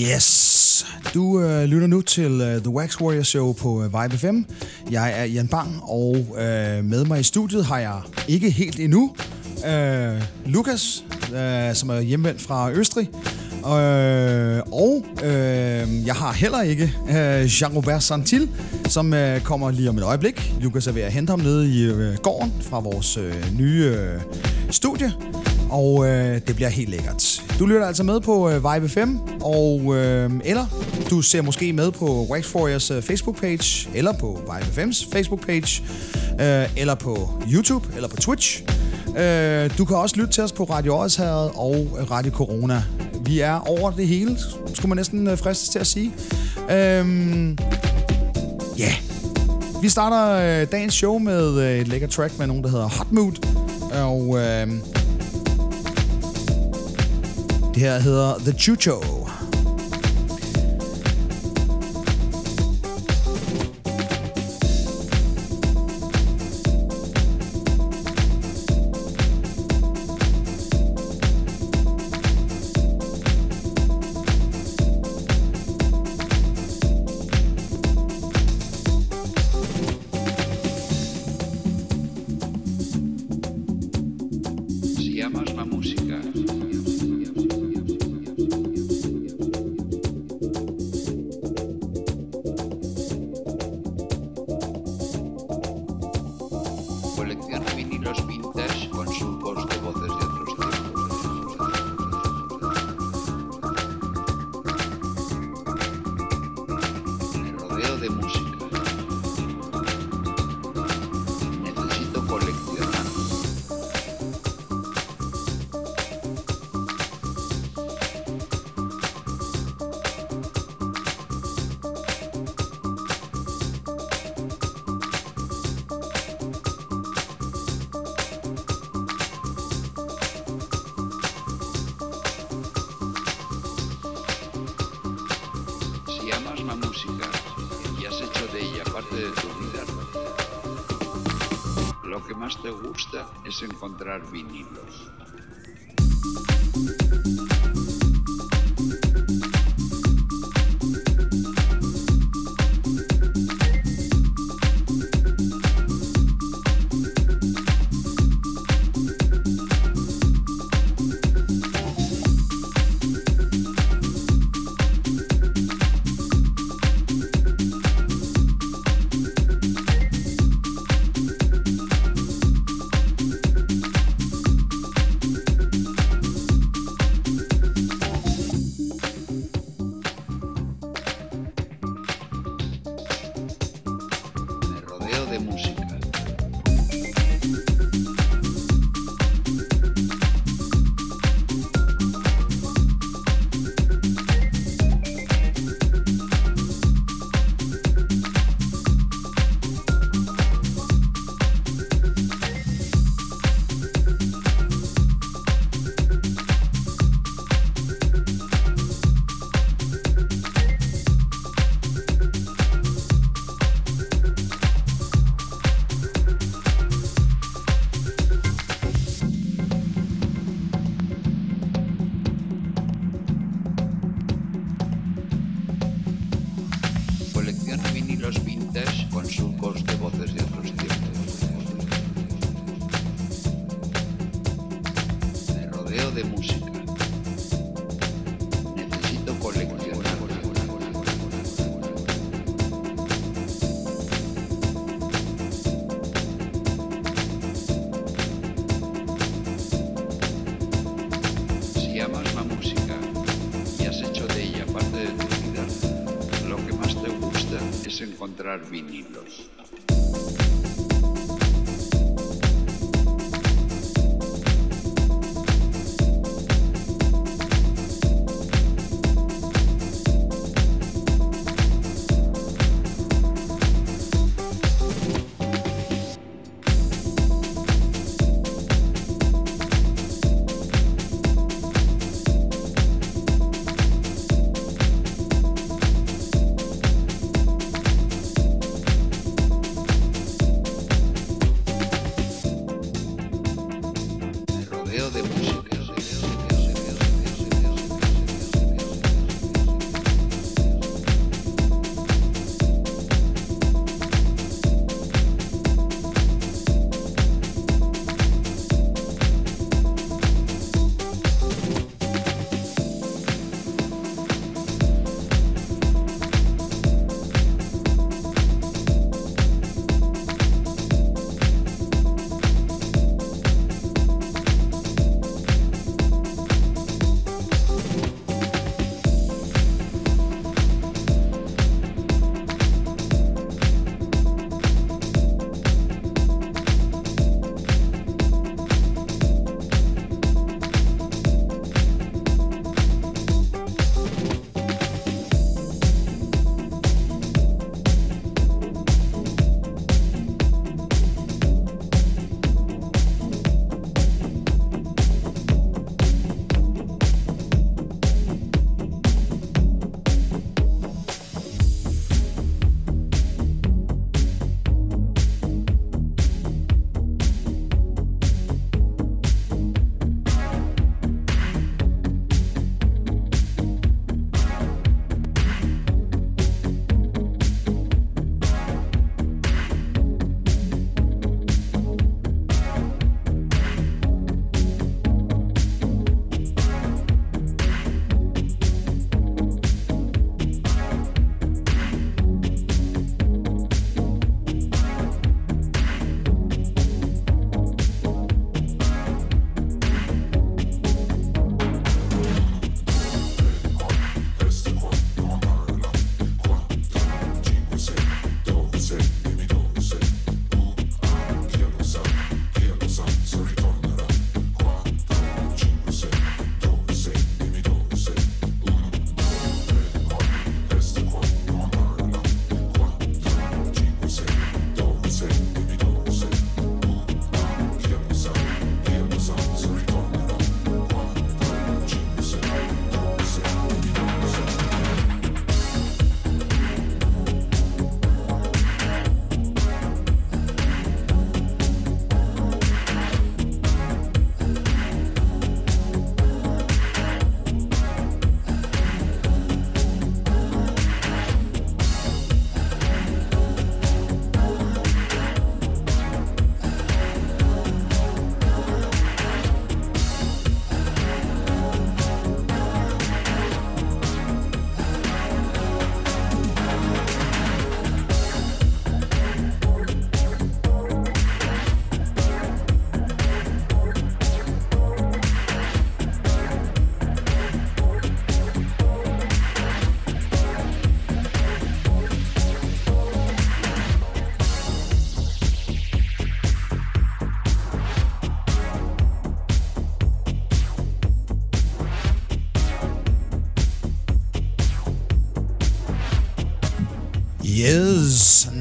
Yes. Du øh, lytter nu til øh, The Wax Warrior Show på øh, Vibe FM. Jeg er Jan Bang, og øh, med mig i studiet har jeg ikke helt endnu øh, Lukas, øh, som er hjemvendt fra Østrig. Øh, og øh, jeg har heller ikke øh, Jean-Robert Santil, som øh, kommer lige om et øjeblik. Lukas er ved at hente ham nede i øh, gården fra vores øh, nye øh, studie. Og øh, det bliver helt lækkert. Du lytter altså med på øh, Vibe 5, og, øh, eller du ser måske med på Wax Warriors øh, Facebook-page, eller på Vibe 5's Facebook-page, øh, eller på YouTube, eller på Twitch. Øh, du kan også lytte til os på Radio Årshavet og Radio Corona. Vi er over det hele, skulle man næsten øh, fristes til at sige. Øh, Ja, yeah. vi starter øh, dagens show med øh, et lækker track med nogen, der hedder Hot Mood. Og øh, det her hedder The Chucho. encontrar vinil.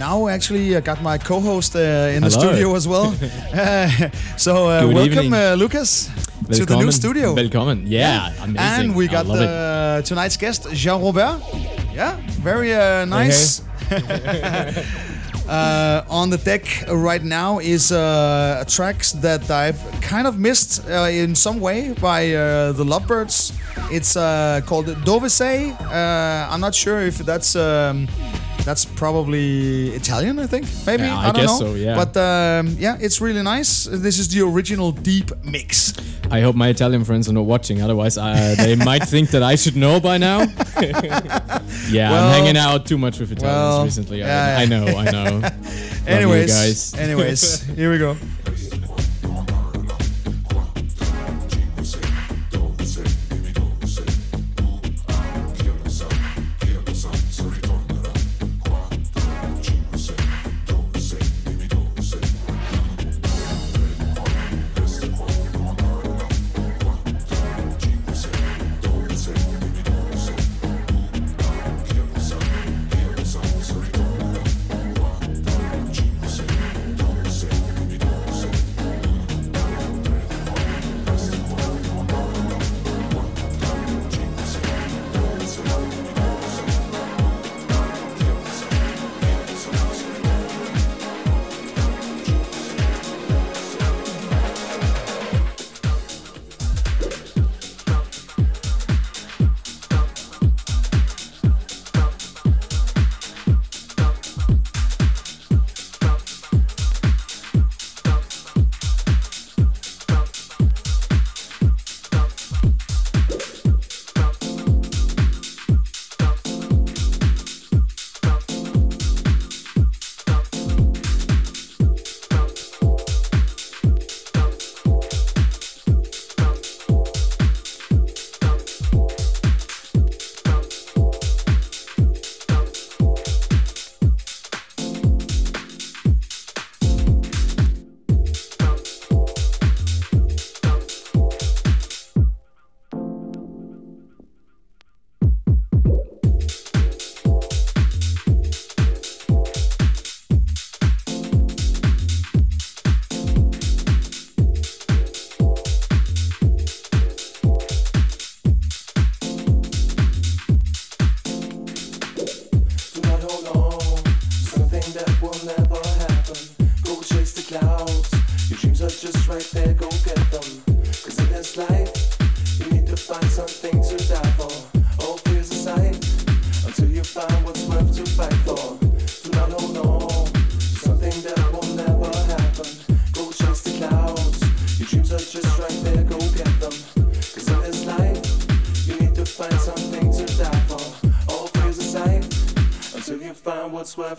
Now, actually, I got my co-host uh, in the studio as well. Uh, so, uh, welcome, uh, Lucas, to the new studio. Welcome. Yeah, amazing. And we got the, uh, tonight's guest, Jean Robert. Yeah, very uh, nice. uh, on the deck right now is uh, a track that I've kind of missed uh, in some way by uh, the Lovebirds. It's uh, called Dovese. Uh, I'm not sure if that's um, that's probably Italian. I think maybe Yeah, I I, don't guess know. so, yeah. But um, yeah, it's really nice. This is the original deep mix. I hope my Italian friends are not watching, otherwise uh, they might think that I should know by now. yeah, Well- I'm hanging out too much with Italians well, recently. I- yeah, I, yeah. know, I know. Anyways, guys. anyways, here we go.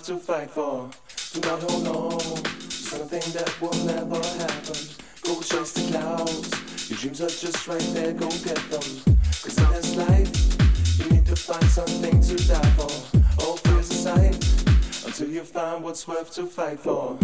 To fight for. Do not hold on to something that will never happen. Go chase the clouds. Your dreams are just right there, go get them. Cause in this life, you need to find something to die for. All fears aside, until you find what's worth to fight for.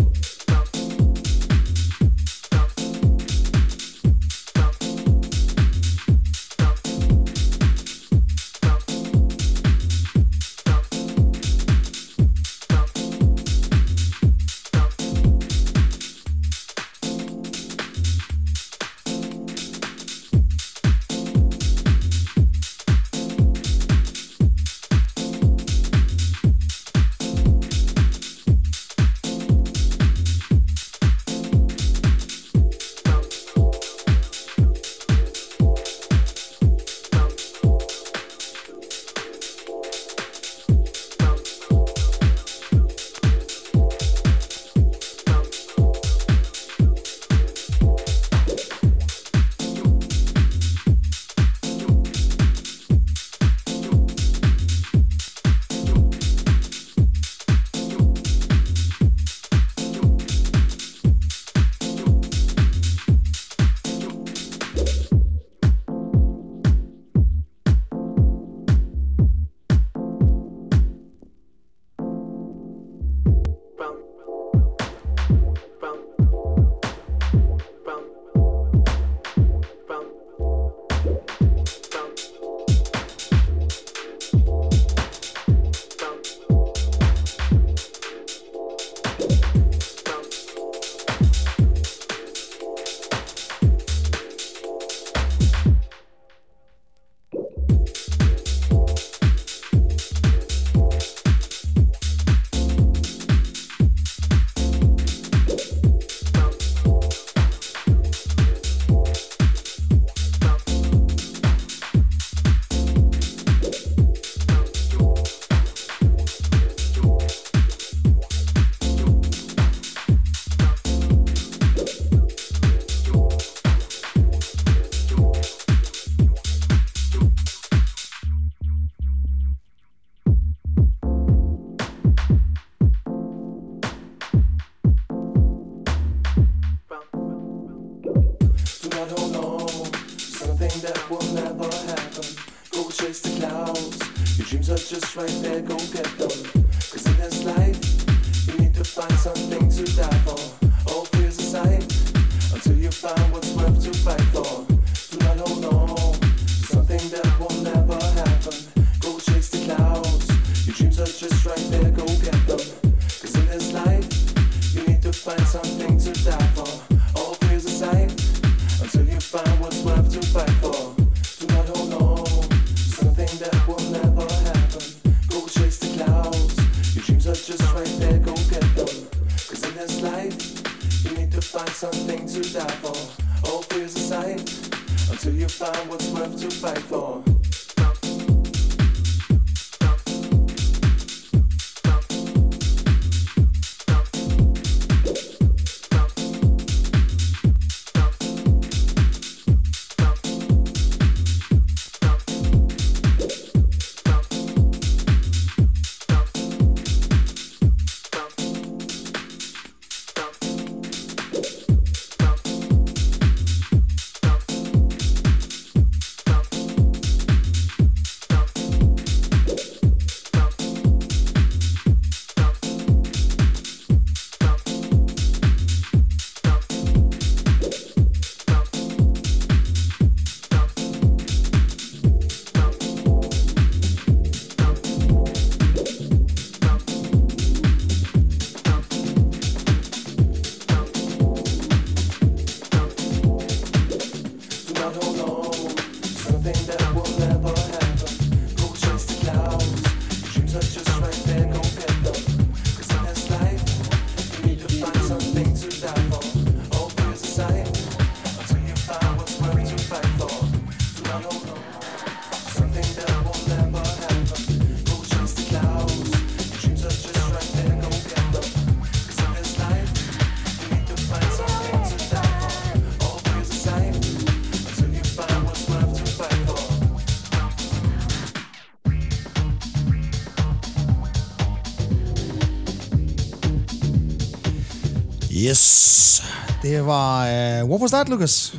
Yes. Det var... Uh, what was that, Lucas?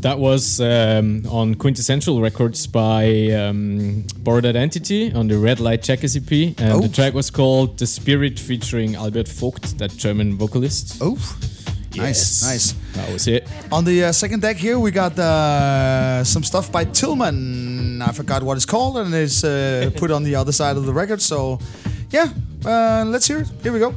That was um, on Quintessential Records by um, Borrowed Identity on the Red Light Checkers EP. And oh. the track was called The Spirit featuring Albert Vogt, that German vocalist. Oh. Yes. Nice, nice. That was it. On the uh, second deck here, we got uh, some stuff by Tillman. I forgot what it's called, and it's uh, put on the other side of the record. So, yeah, uh, let's hear it. Here we go.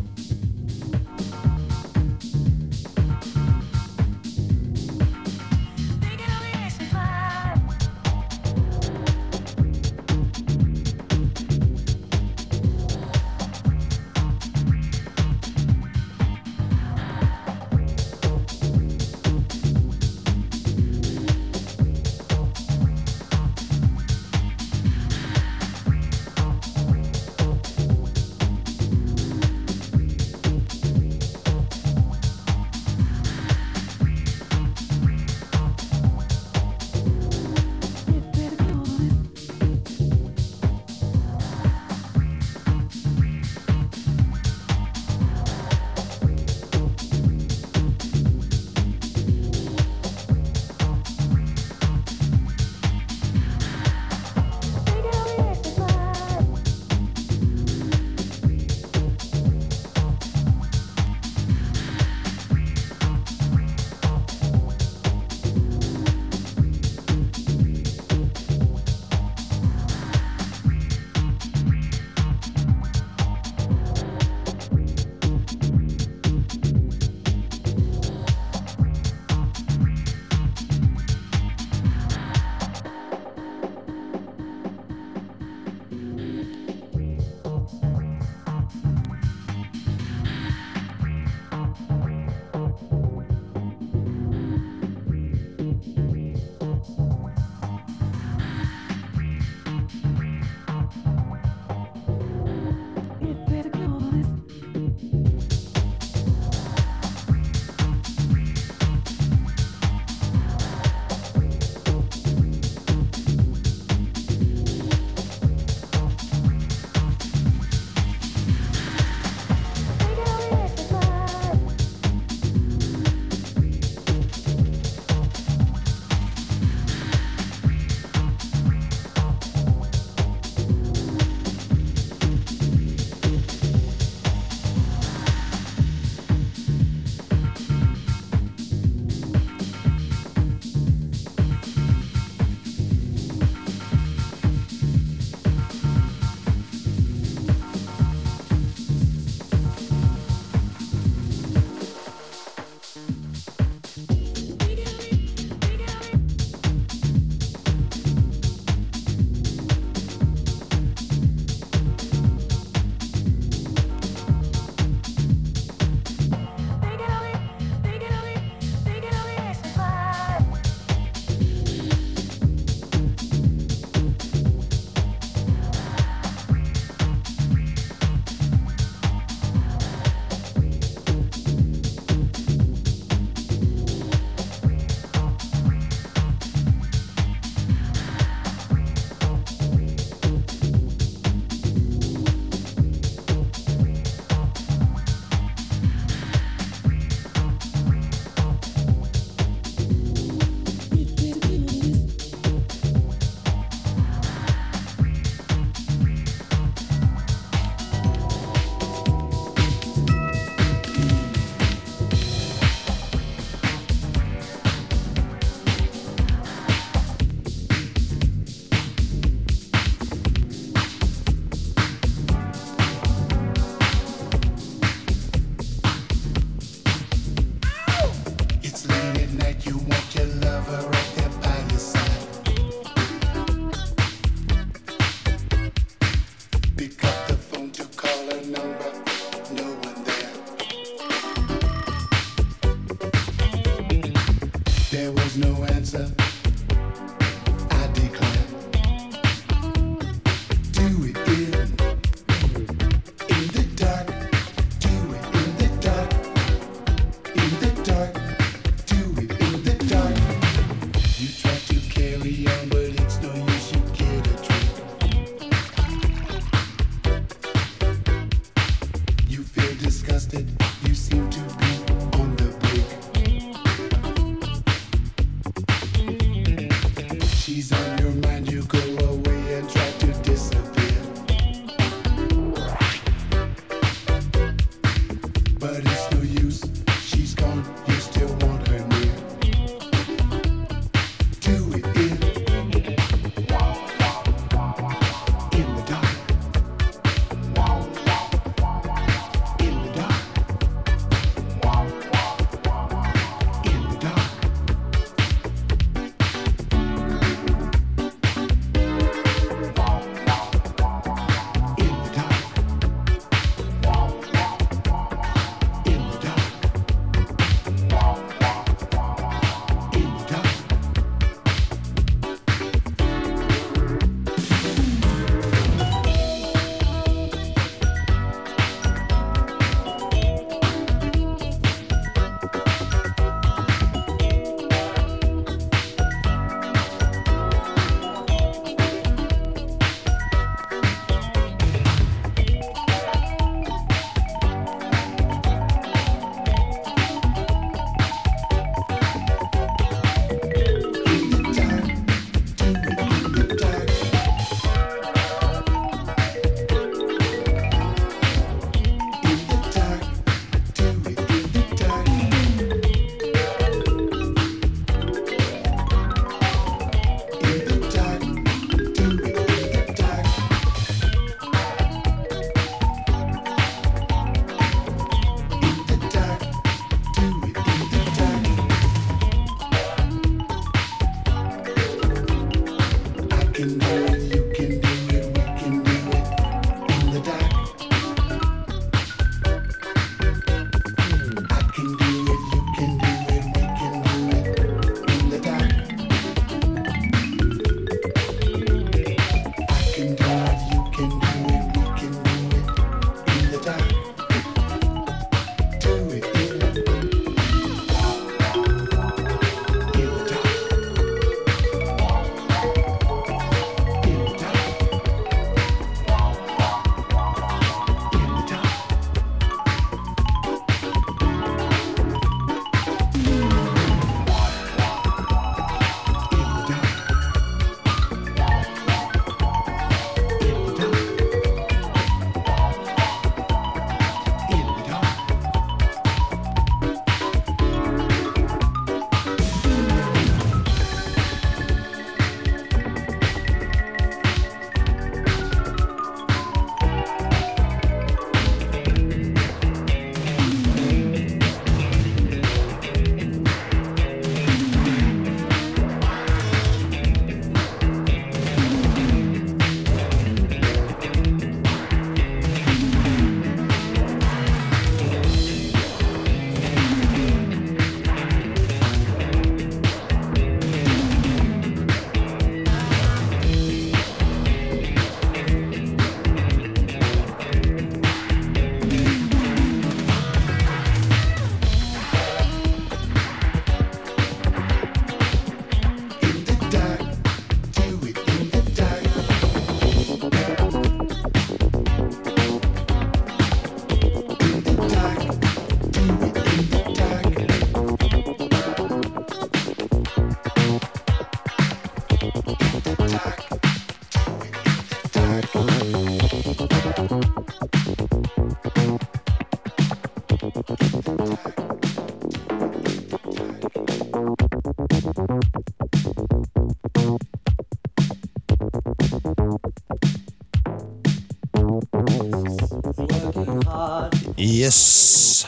Yes.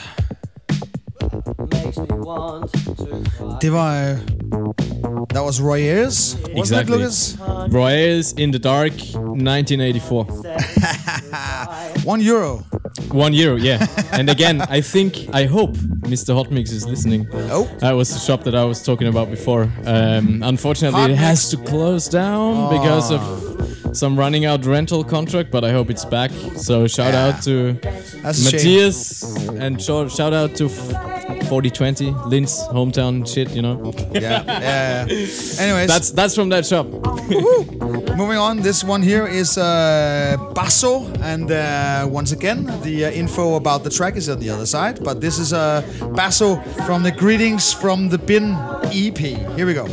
makes me want to cry. Det var... Uh, that was Roy Ayers. Wasn't it, Exactly. Lucas? Roy Ayers in the Dark, 1984. One euro. One euro, yeah. and again, I think, I hope Mr. Hot Mix is listening. Oh. That was the shop that I was talking about before. Um, unfortunately, Hot it has Mix. to close down because of some running out rental contract, but I hope it's back. So shout Yeah. out to That's. Matthias and shout, shout out to 4020, Linz hometown shit, you know. Yeah, yeah. yeah. Anyways, That's that's from that shop. moving on. This one here is uh, Basso, and uh, once again, the uh, info about the track is on the other side. But this is uh, Basso from the Greetings from the Bin EP. Here we go.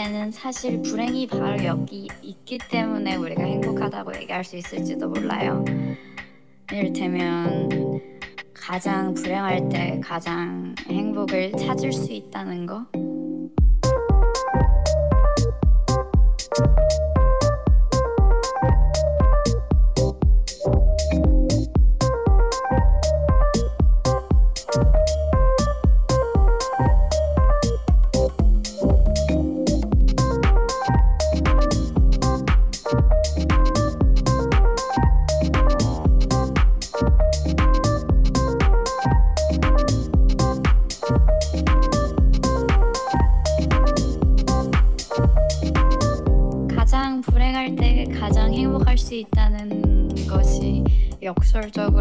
때는 사실 불행이 바로 여기 있기 때문에 우리가 행복하다고 얘기할 수 있을지도 몰라요. 이를테면 가장 불행할 때 가장 행복을 찾을 수 있다는 거.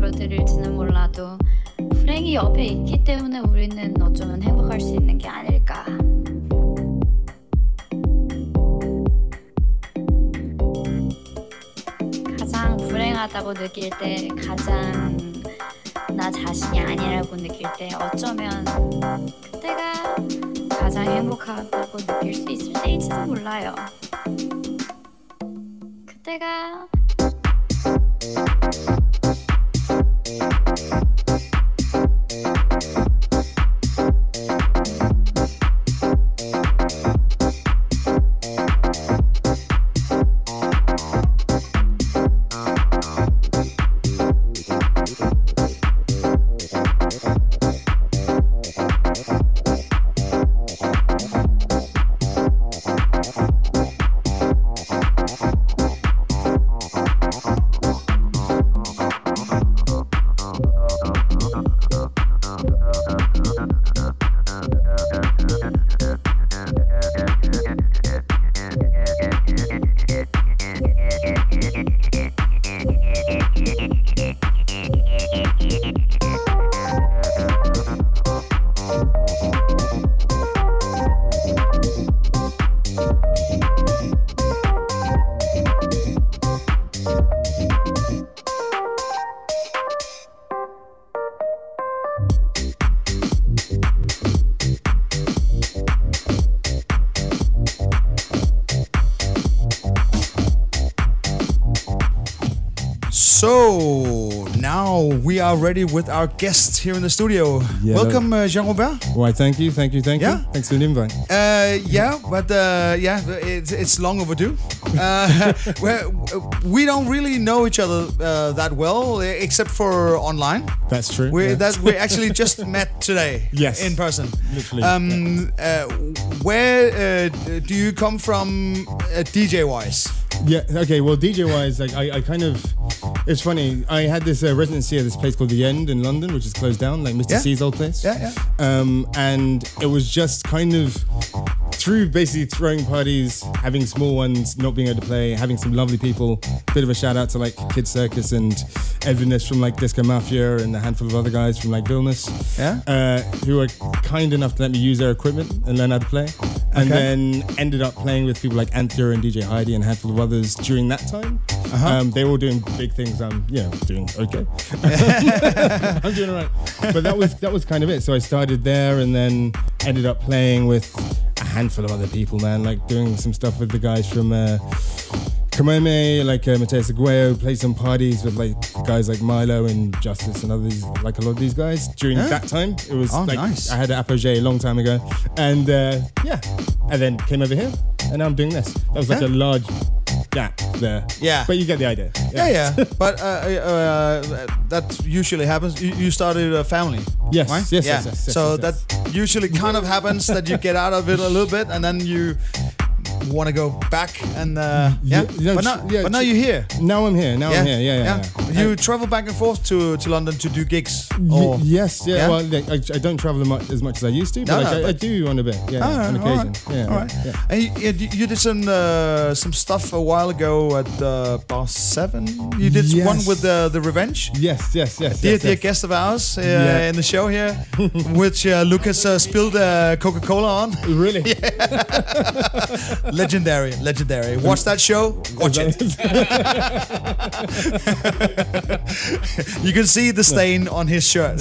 역설적으로 들릴지는 몰라도 불행이 옆에 있기 때문에 우리는 어쩌면 행복할 수 있는 게 아닐까. 가장 불행하다고 느낄 때 가장 we are ready with our guest here in the studio. Yeah. Welcome, uh, Jean Robert. Why, thank you, thank you, thank Yeah? you. Thanks for the invite. Uh, yeah, but uh, yeah, it's, it's long overdue. Uh, we're- don't really know each other uh, that well, except for online. That's true. We yeah. that we actually just met today. Yes. in person. Literally, Um, uh, where uh, do you come from, uh, DJ wise? Yeah. Okay. Well, DJ wise, like I, I kind of, It's funny. I had this uh, residency at this place called The End in London, which is closed down, like Mr. Yeah. C's old place. Yeah, Um, and it was just kind of through basically throwing parties, having small ones, not being able to play, having some lovely people. Bit of a shout out to like Kid Circus and Edwinus from like Disco Mafia and a handful of other guys from like Vilnius. Yeah. Uh, who were kind enough to let me use their equipment and learn how to play. And Okay. then ended up playing with people like Anthea and DJ Heidi and a handful of others during that time. Uh-huh. Um, they were all doing big things. I'm, you know, doing okay. I'm doing alright. But that was that was kind of it. So I started there and then ended up playing with a handful of other people, man. Like doing some stuff with the guys from uh, Cómeme, like uh, Matias Aguayo, played some parties with like guys like Milo and Justice and others, like a lot of these guys. During Yeah. that time, it was Oh, like nice. I had an apogee a long time ago, and uh, yeah, and then came over here, and now I'm doing this. That was like Yeah. a large gap there. Yeah. but you get the idea. Yeah, yeah. but uh, uh, that usually happens. You, you started a family. Yes, right? yes, yes, yeah. yes, yes, so yes, yes. that usually kind of happens that you get out of it a little bit and then you want to go back and uh, yeah. you know, but now, yeah, but now you're here. Now I'm here. Now I'm here. Yeah, yeah. yeah. You travel back and forth to, to London to do gigs. Or, yes, yeah. Yeah? Well, like, I, I don't travel mu- as much as I used to, but, No, like, no, I, I do on a bit. Yeah, All right, on occasion. right, Yeah, all right. yeah. And you, you- you did some uh, some stuff a while ago at uh, Bar Seven. You did Yes. one with the the Revenge. Yes, yes, yes. Dear, yes, dear yes. guest of ours uh, Yeah. in the show here, which uh, Lucas uh, spilled uh, Coca Cola on. Really? legendary, legendary. Watch that show. Watch it. you can see the stain on his shirt.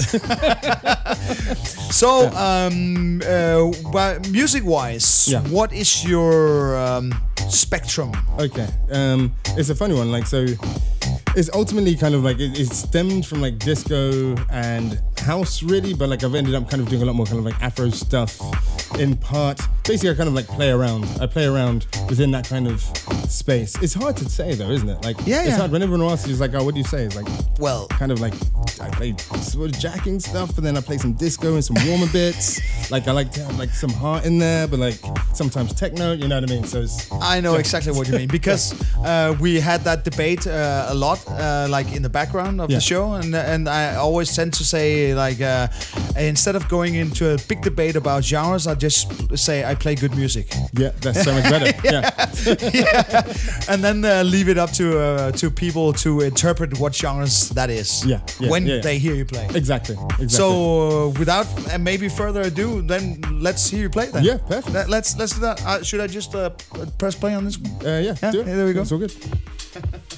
so, um, uh, music wise, Yeah. what is your um, spectrum? Okay. Um, it's a funny one. Like, so it's ultimately kind of like it, it stemmed from like disco and house, really. But like, I've ended up kind of doing a lot more kind of like Afro stuff. In part, basically, I kind of like play around. I play around within that kind of space. It's hard to say though, isn't it? Like, Yeah, it's yeah. hard when everyone asks you, it's like, oh, what do you say? It's like, Well, kind of like I play sort of jacking stuff, but then I play some disco and some warmer bits. Like I like to have like some heart in there, but like sometimes techno. You know what I mean? So it's I know exactly what you mean because uh, we had that debate uh, a lot, uh, like in the background of Yeah. the show, and and I always tend to say like uh, instead of going into a big debate about genres, I just say I play good music, yeah, that's so much better. yeah. and then uh, leave it up to uh, to people to interpret what genres that is. Yeah, yeah, when yeah, yeah. they hear you play. exactly. Exactly. So uh, without uh, maybe further ado, then let's hear you play. Then Yeah, perfect. Let- Let's let's do that. Should I just uh, press play on this? one? uh, yeah, Yeah, do it. yeah, there we go. It's all good.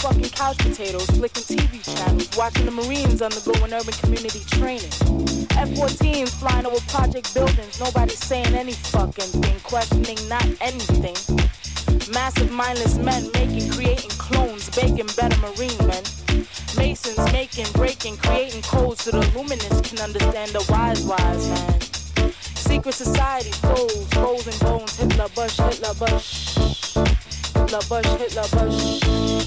fucking couch potatoes, flicking TV channels, watching the Marines undergoing urban community training. F-14s flying over project buildings, nobody saying any fucking thing, questioning not anything. Massive mindless men making, creating clones, baking better marine men. Masons making, breaking, creating codes so the luminous can understand the wise, wise man. Secret society, foes, foes and bones, Hitler, Bush, Hitler, Bush. Hitler, Bush, Hitler, Bush.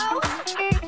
Tchau!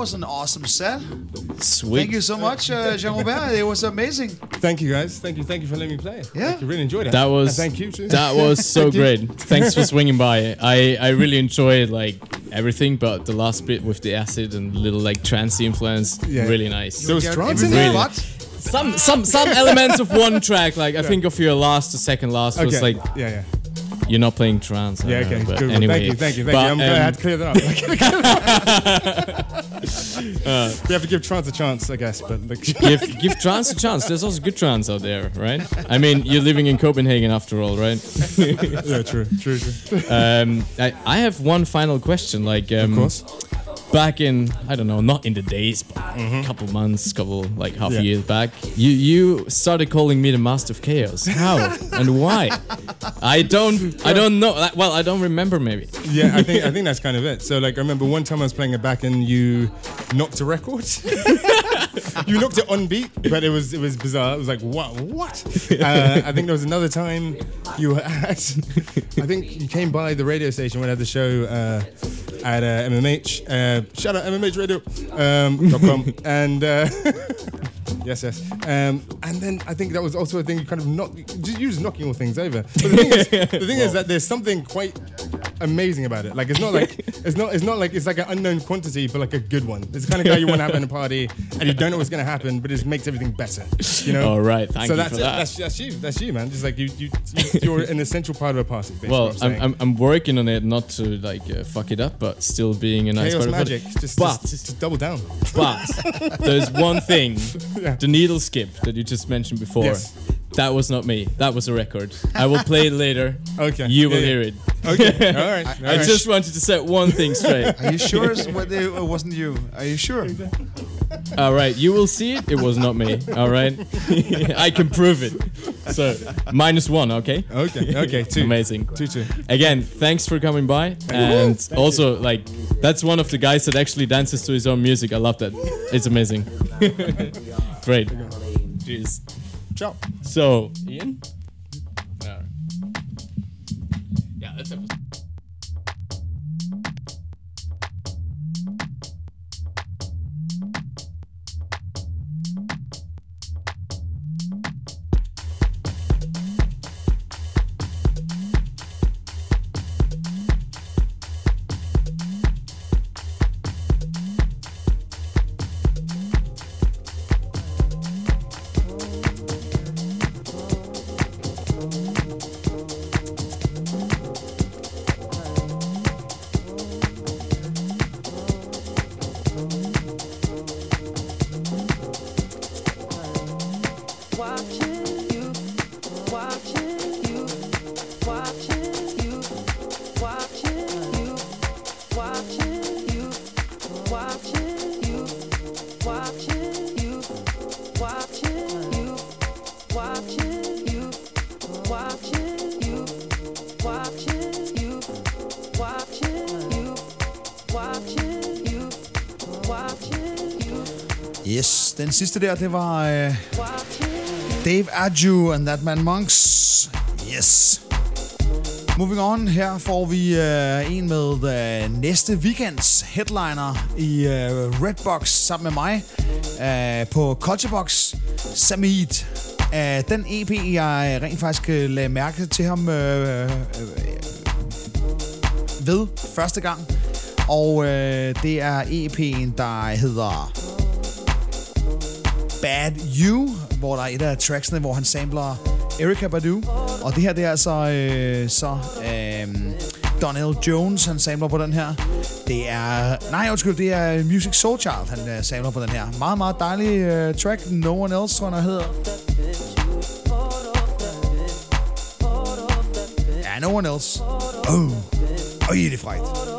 Was an awesome set. Sweet. Thank you so much, uh, Jean Robert. It was amazing. Thank you guys. Thank you. Thank you for letting me play. Yeah. Thank you. Really enjoyed it. That was And thank you. Too. that was so Thank you. great. Thanks for swinging by. I I really enjoyed like everything, but the last bit with the acid and little like trance influence, Yeah. really nice. There was trance in in there. there, Really? but Some some some elements of one track, like I think of your last, the second last was like yeah, yeah. You're not playing trance. Yeah, okay. know, Good. Anyway, thank you. Thank you. Thank But, you. I'm glad I um, had to clear that up. we have to give trance a chance, I guess. But like, give give trance a chance. There's also good trance out there, right? I mean, you're living in Copenhagen after all, right? yeah, true, true, true. Um, I, I have one final question. Like, um, of course. Back in I don't know, not in the days, but a couple months, couple like half Yeah. a year back, you you started calling me the Master of Chaos. How and why? I don't I don't know. Well, I don't remember. Maybe. Yeah, I think I think that's kind of it. So like, I remember one time I was playing it back and you knocked a record. you looked at on beat, but it was it was bizarre. It was like what what? Uh, I think there was another time you were at. I think you came by the radio station when I had the show uh, at uh, MMH. Uh, shout out MMH Radio um, dot com and. Uh, Yes, yes. Um, and then I think that was also a thing you kind of knock, you just knocking all things over. But the thing is, the thing is that there's something quite amazing about it. Like it's not like it's not it's not like it's like an unknown quantity, but like a good one. It's the kind of guy you want to have in a party, and you don't know what's going to happen, but it just makes everything better. You know. All right, thank so you that's for it. that. That's, that's you. That's you, man. Just like you, you, you you're an essential part of a party. basically Well, I'm. I'm, I'm working on it not to like uh, fuck it up, but still being a nice Chaos part magic. it. Just, but just, just double down. but there's one thing, Yeah. the needle skip that you just mentioned before. Yes. That was not me. That was a record. I will play it later. Okay. You will Yeah, hear it. Okay. All right. I just wanted to set one thing straight. are you sure it's- what they- it wasn't you? Are you sure? All right, you will see it. It was not me. All right, I can prove it. So minus one, okay? Okay. Okay. Two. Amazing. Two. Two. Again, thanks for coming by, and also like that's one of the guys that actually dances to his own music. I love that. It's amazing. Great. Cheers. Ciao. So, Ian. Sidste der, det var uh. Dave Adju and That Man Monks. Yes. Moving on, her får vi uh, en med uh, næste weekends headliner i uh, Redbox sammen med mig uh, på Culturebox. Samid. Uh, den EP, jeg rent faktisk uh, lagde mærke til ham uh, uh, ved første gang. og øh, det er EP'en, der hedder Bad You, hvor der er et af tracksene, hvor han samler Erika Badu. Og det her, det er altså øh, så øh, Donnell Jones, han samler på den her. Det er... Nej, undskyld, det er Music Soul Child, han øh, samler på den her. Meget, meget dejlig øh, track. No One Else, tror jeg, hedder. Ja, No One Else. Oh. Øj, det er frækt.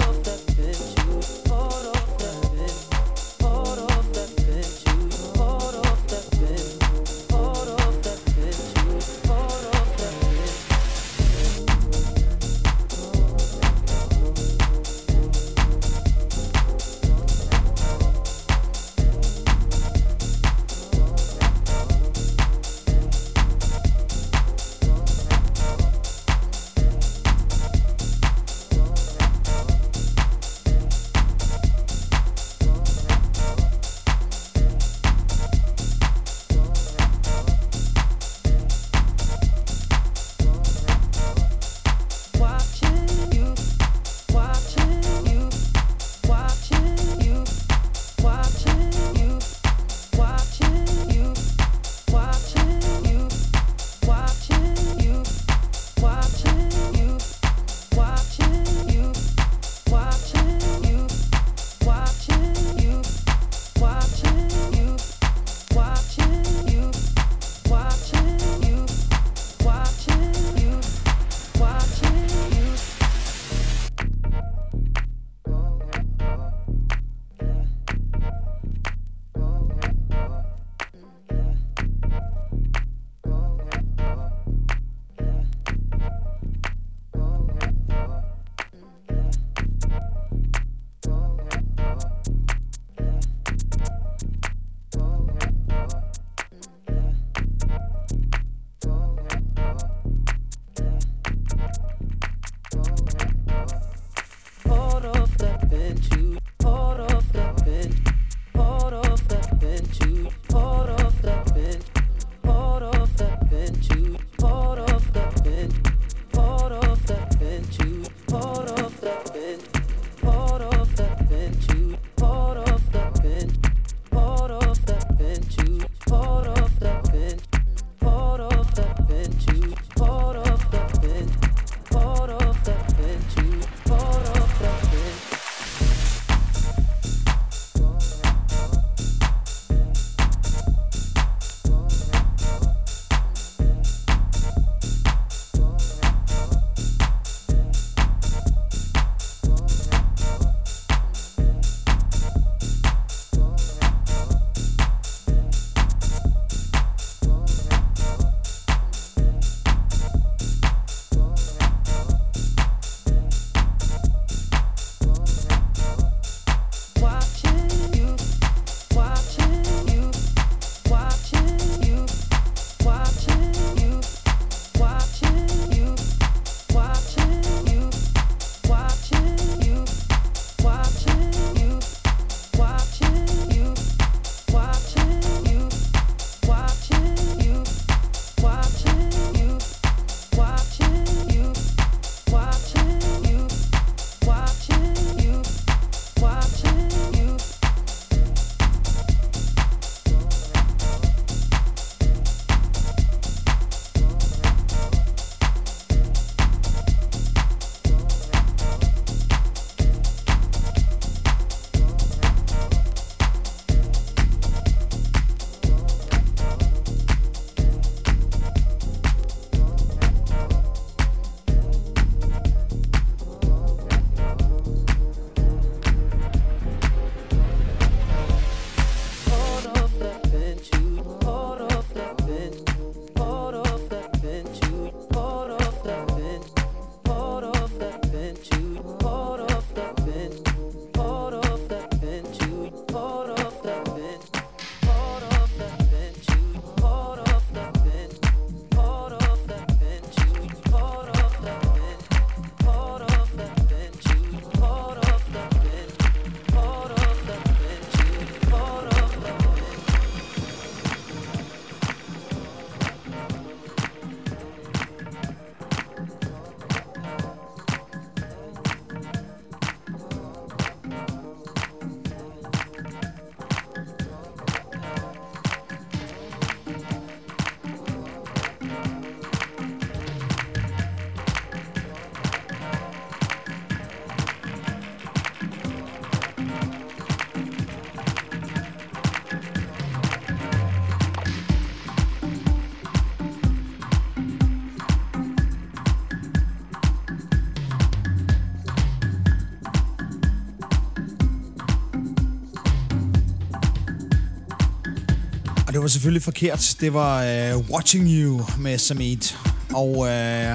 Det var selvfølgelig forkert. Det var uh, Watching You med Samit. Og uh,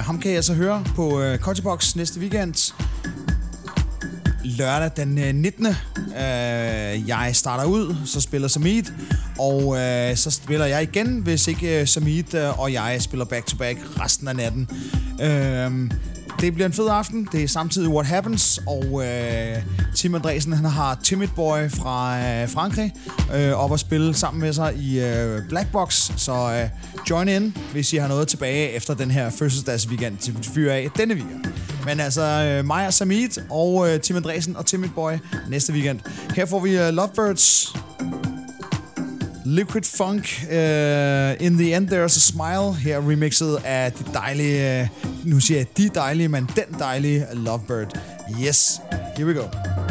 ham kan jeg så høre på øh, uh, Cottybox næste weekend. Lørdag den uh, 19. Uh, jeg starter ud, så spiller Samit. Og uh, så spiller jeg igen, hvis ikke uh, Samit uh, og jeg spiller back-to-back resten af natten. Uh, det bliver en fed aften. Det er samtidig What Happens, og øh, Tim Andresen han har Timid Boy fra øh, Frankrig øh, op at spille sammen med sig i øh, Black Box. Så øh, join in, hvis I har noget tilbage efter den her fødselsdagsweekend til fyre af denne weekend. Men altså øh, mig og Samit og øh, Tim Andresen og Timmy Boy næste weekend. Her får vi øh, Lovebirds. Liquid Funk, uh, In the End There's a Smile, her remixet af de dejlige, uh, nu siger jeg de dejlige, men den dejlige Lovebird. Yes, here we go.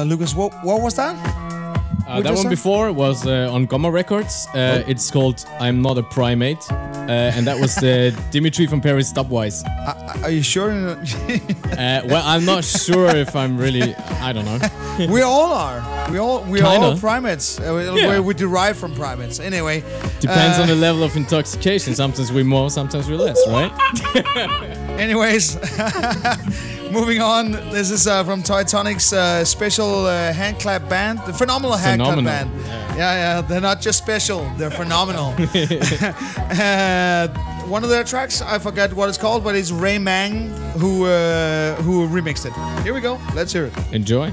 Uh, Lucas, what, what was that? Uh, that one that? before was uh, on Gomma Records. Uh, Oh. It's called "I'm Not a Primate," uh, and that was the Dimitri from Paris Dubwise. Uh, are you sure? Uh, well, I'm not sure if I'm really. I don't know. we all are. We all we are Kinda. primates. Uh, we, Yeah. we derive from primates. Anyway, Depends uh, on the level of intoxication. Sometimes we more, sometimes we less, right? Anyways, moving on. This is uh, from Titanic's uh, special uh, hand clap band, the phenomenal hand clap band. Yeah. yeah, They're not just special; they're phenomenal. uh, one of their tracks, I forget what it's called, but it's Ray Mang who uh, who remixed it. Here we go. Let's hear it. Enjoy.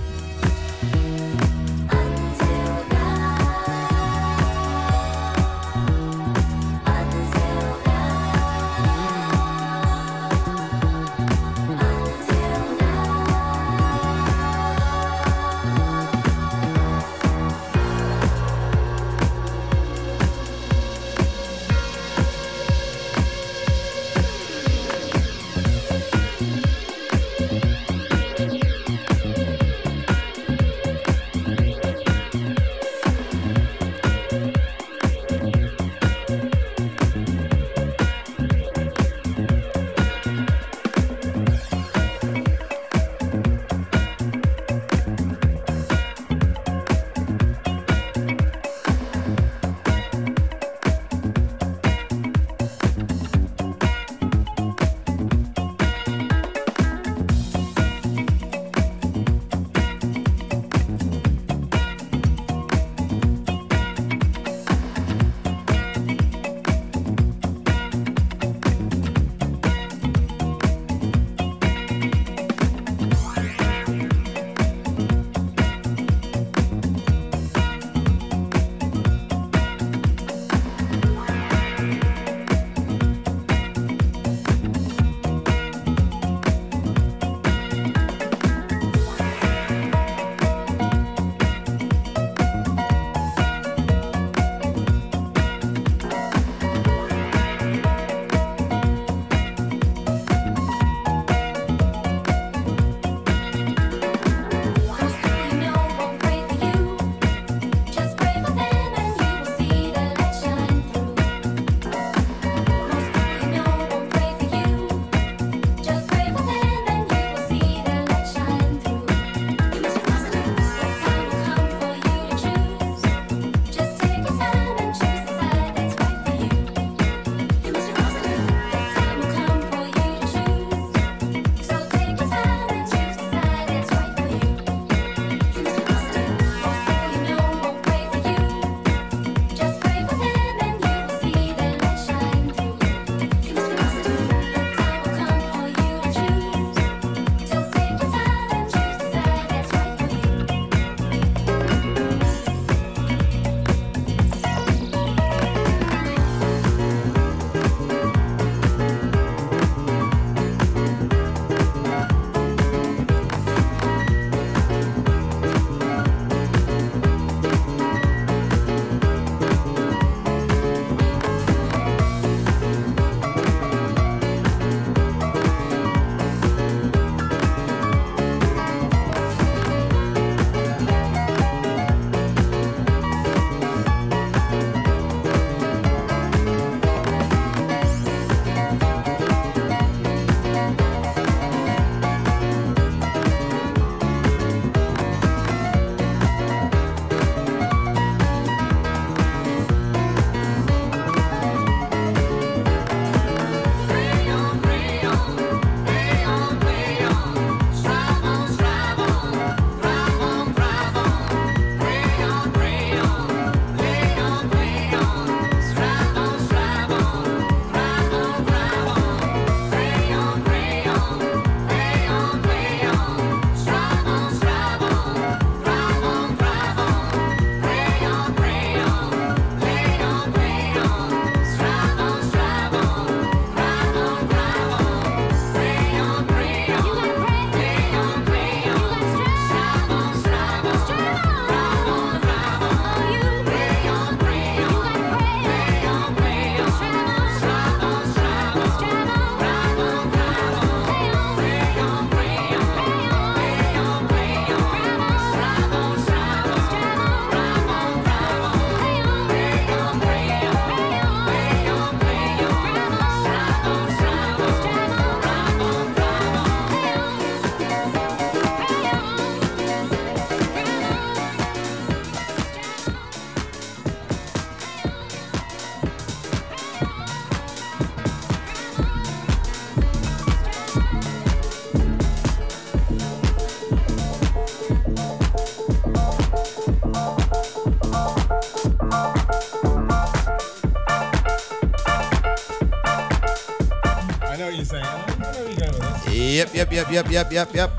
Yep, yep, yep, yep, yep.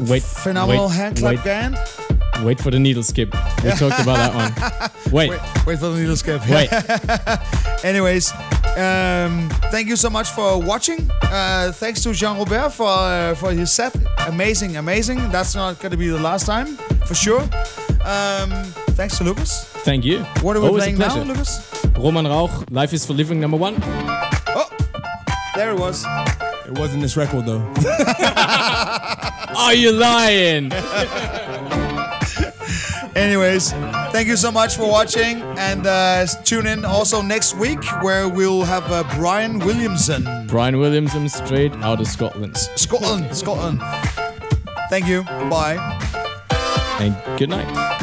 Wait. Phenomenal wait, hand clap wait, again. Wait for the needle skip. We talked about that one. Wait. Wait, wait for the needle skip. Wait. Anyways, um, thank you so much for watching. Uh, thanks to Jean Robert for uh, for his set. Amazing, amazing. That's not going to be the last time for sure. Um, thanks to Lucas. Thank you. What are we Always playing now. Lucas? Roman Rauch, Life is for Living number one. Oh, there it was. It wasn't this record though. Are you lying? Anyways, thank you so much for watching, and uh, tune in also next week where we'll have uh, Brian Williamson, Brian Williamson, straight out of Scotland. Scotland, Scotland. Thank you. Bye. And good night.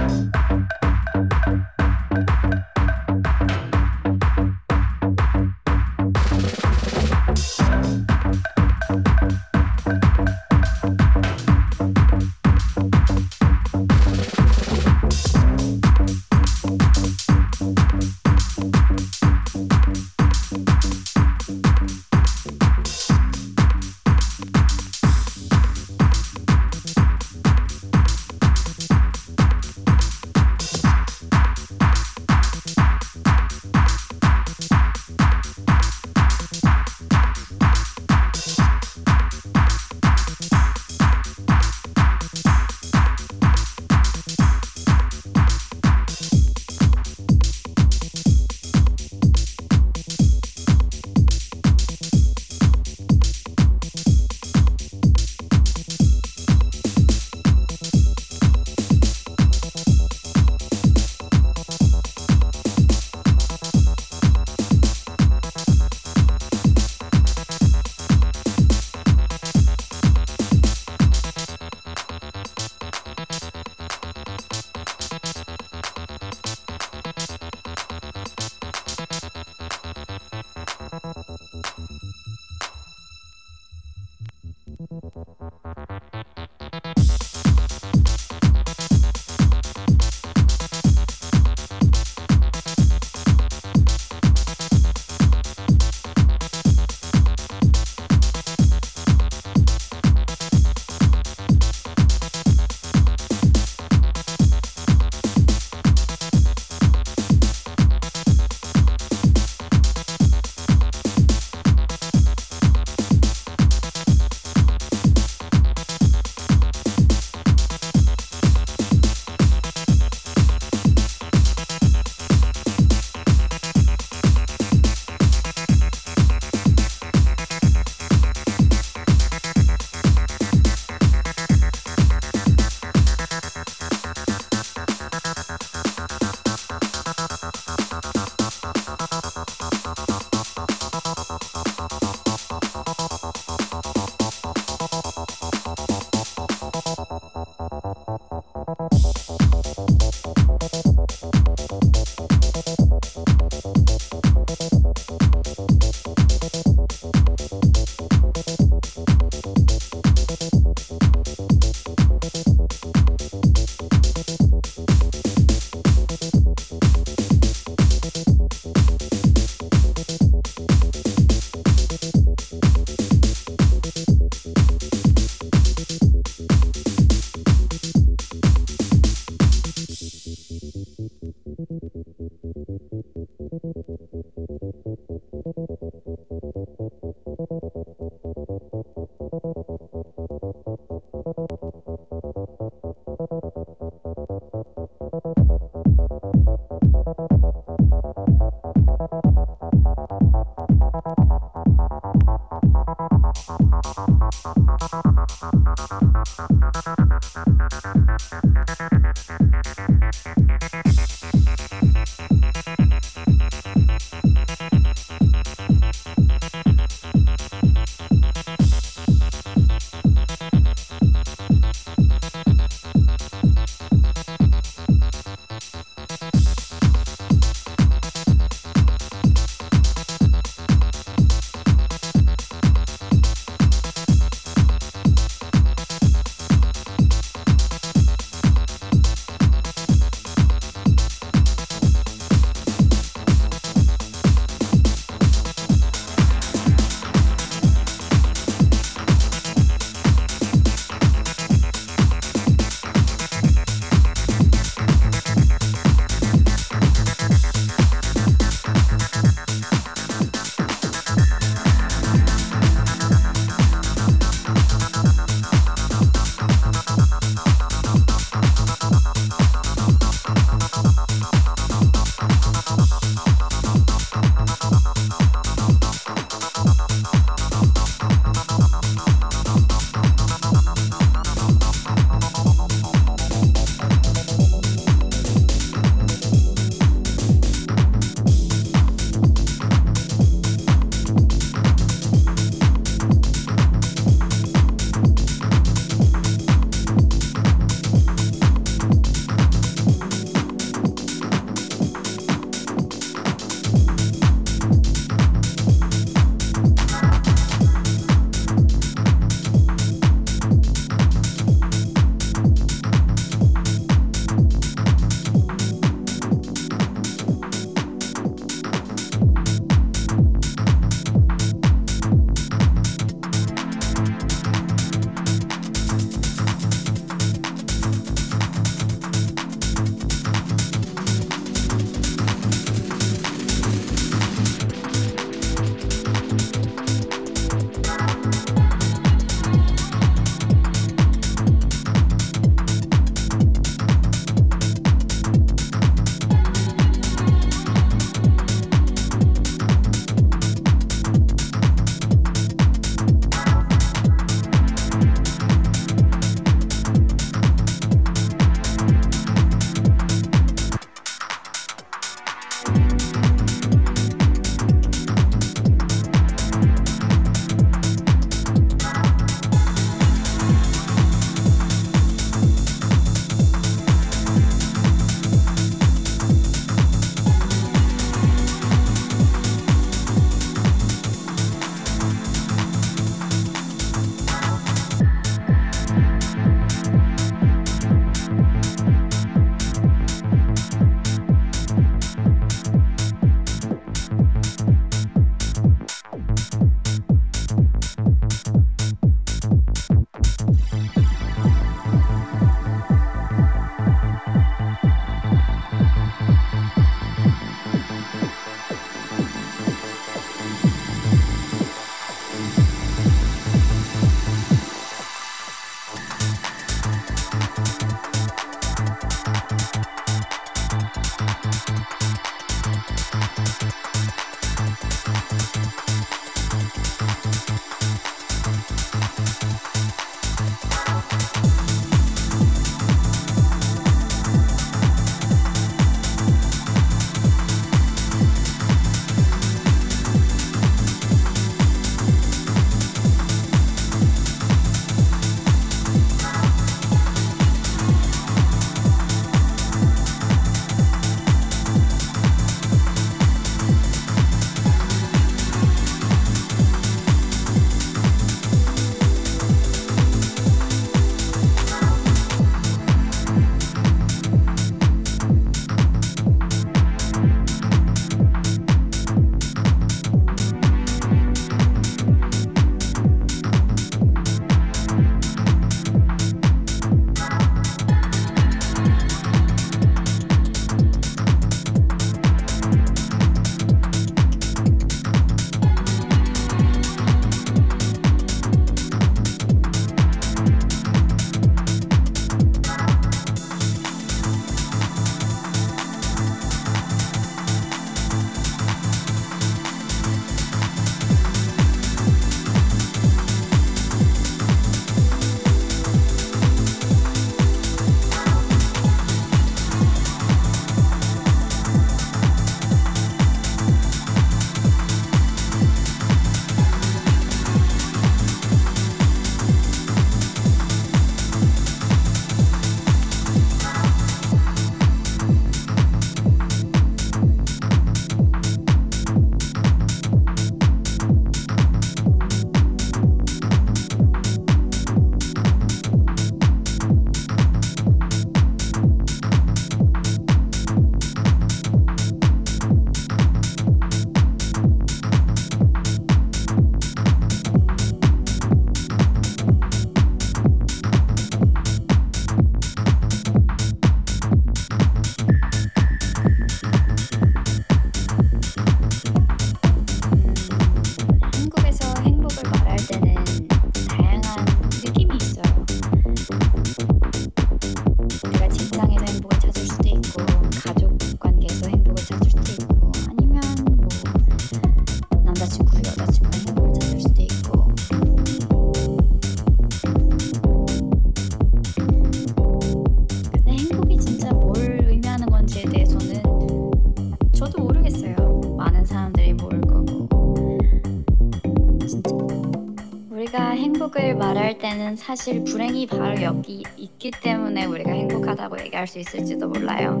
사실 불행이 바로 여기 있기 때문에 우리가 행복하다고 얘기할 수 있을지도 몰라요.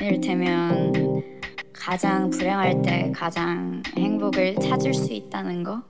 이를테면 가장 불행할 때 가장 행복을 찾을 수 있다는 거?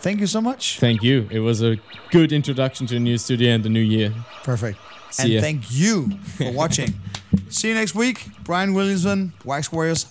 Thank you so much. Thank you. It was a good introduction to the new studio and the new year. Perfect. See and ya. thank you for watching. See you next week. Brian Williamson, Wax Warriors.